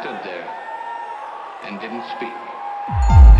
stood there and didn't speak.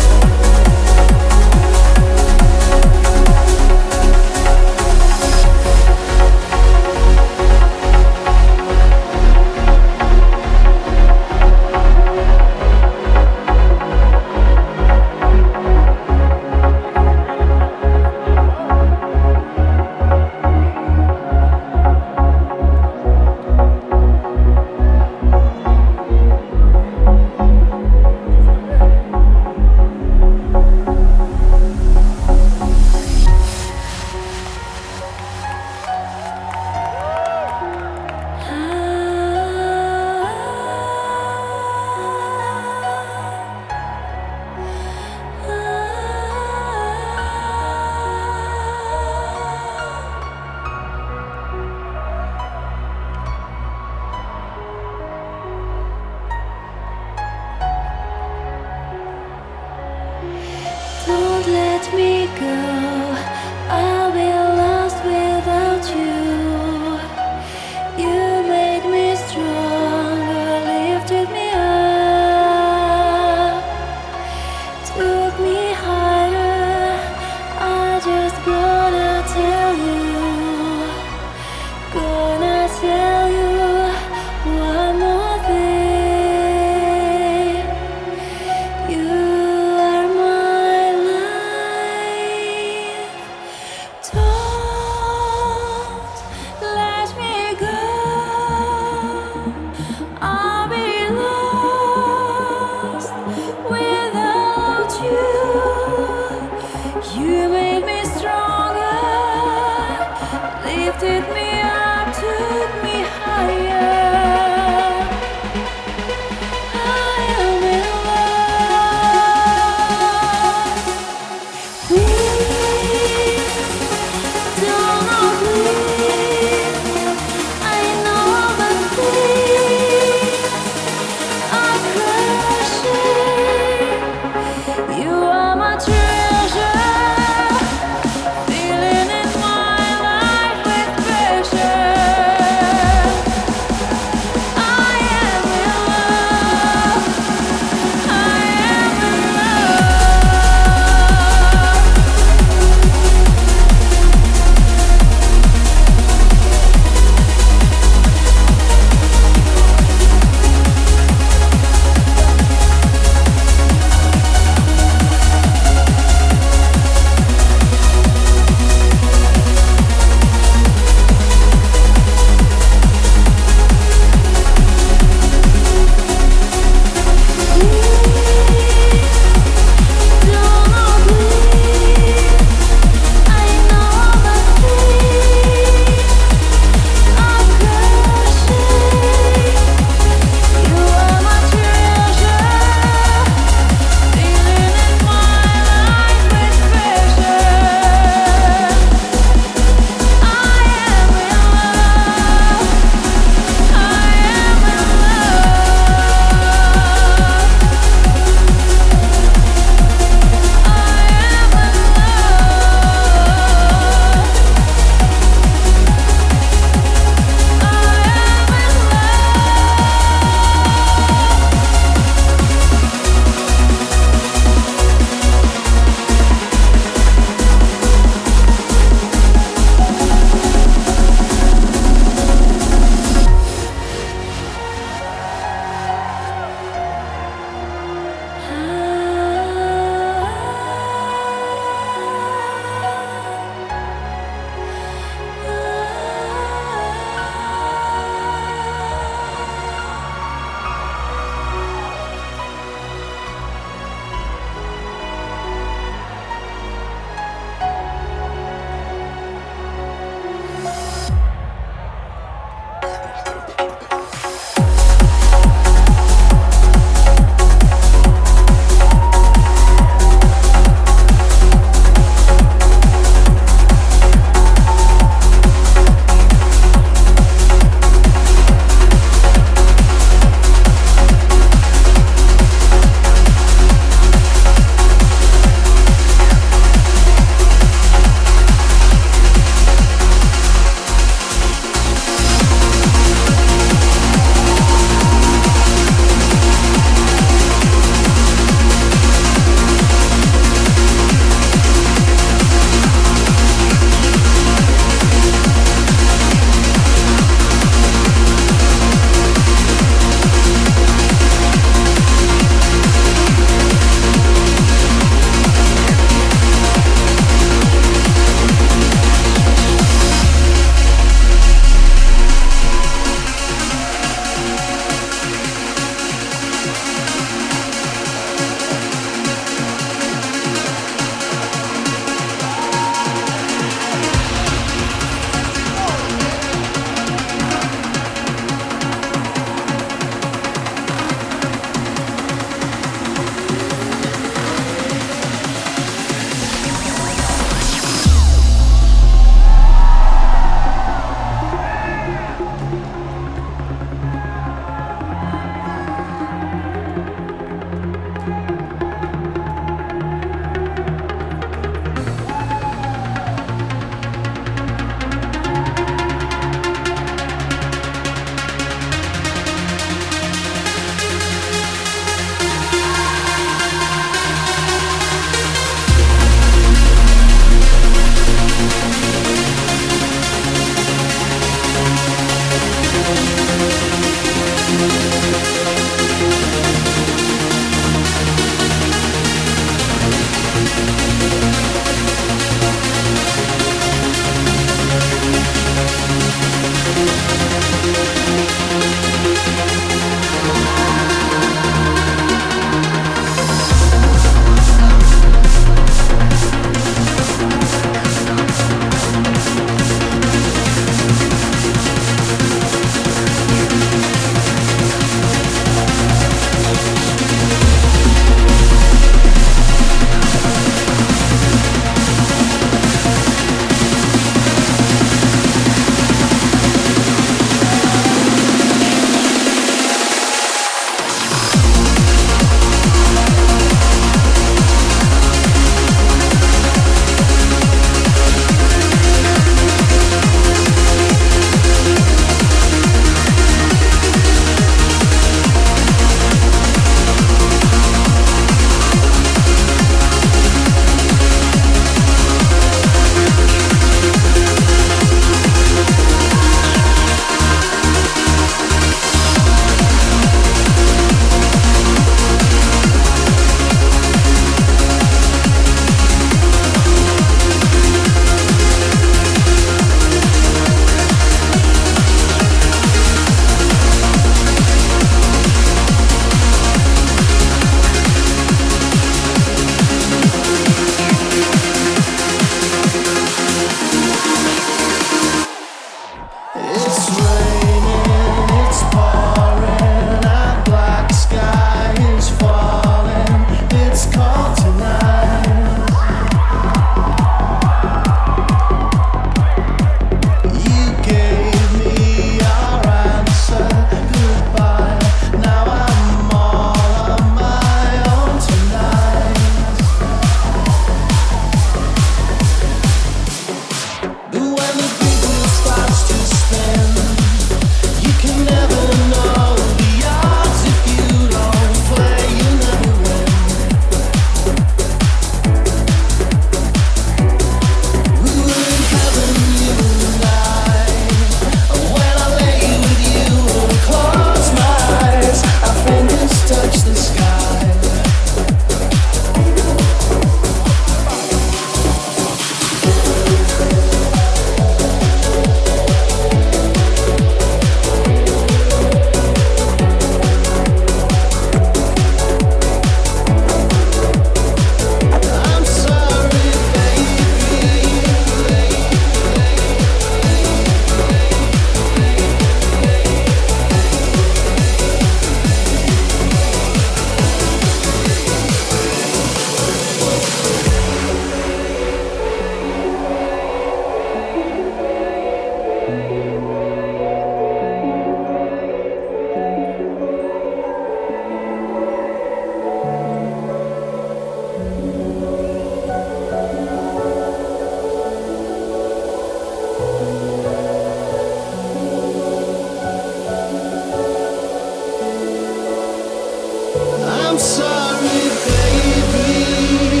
I'm sorry, baby.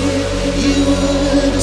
You were the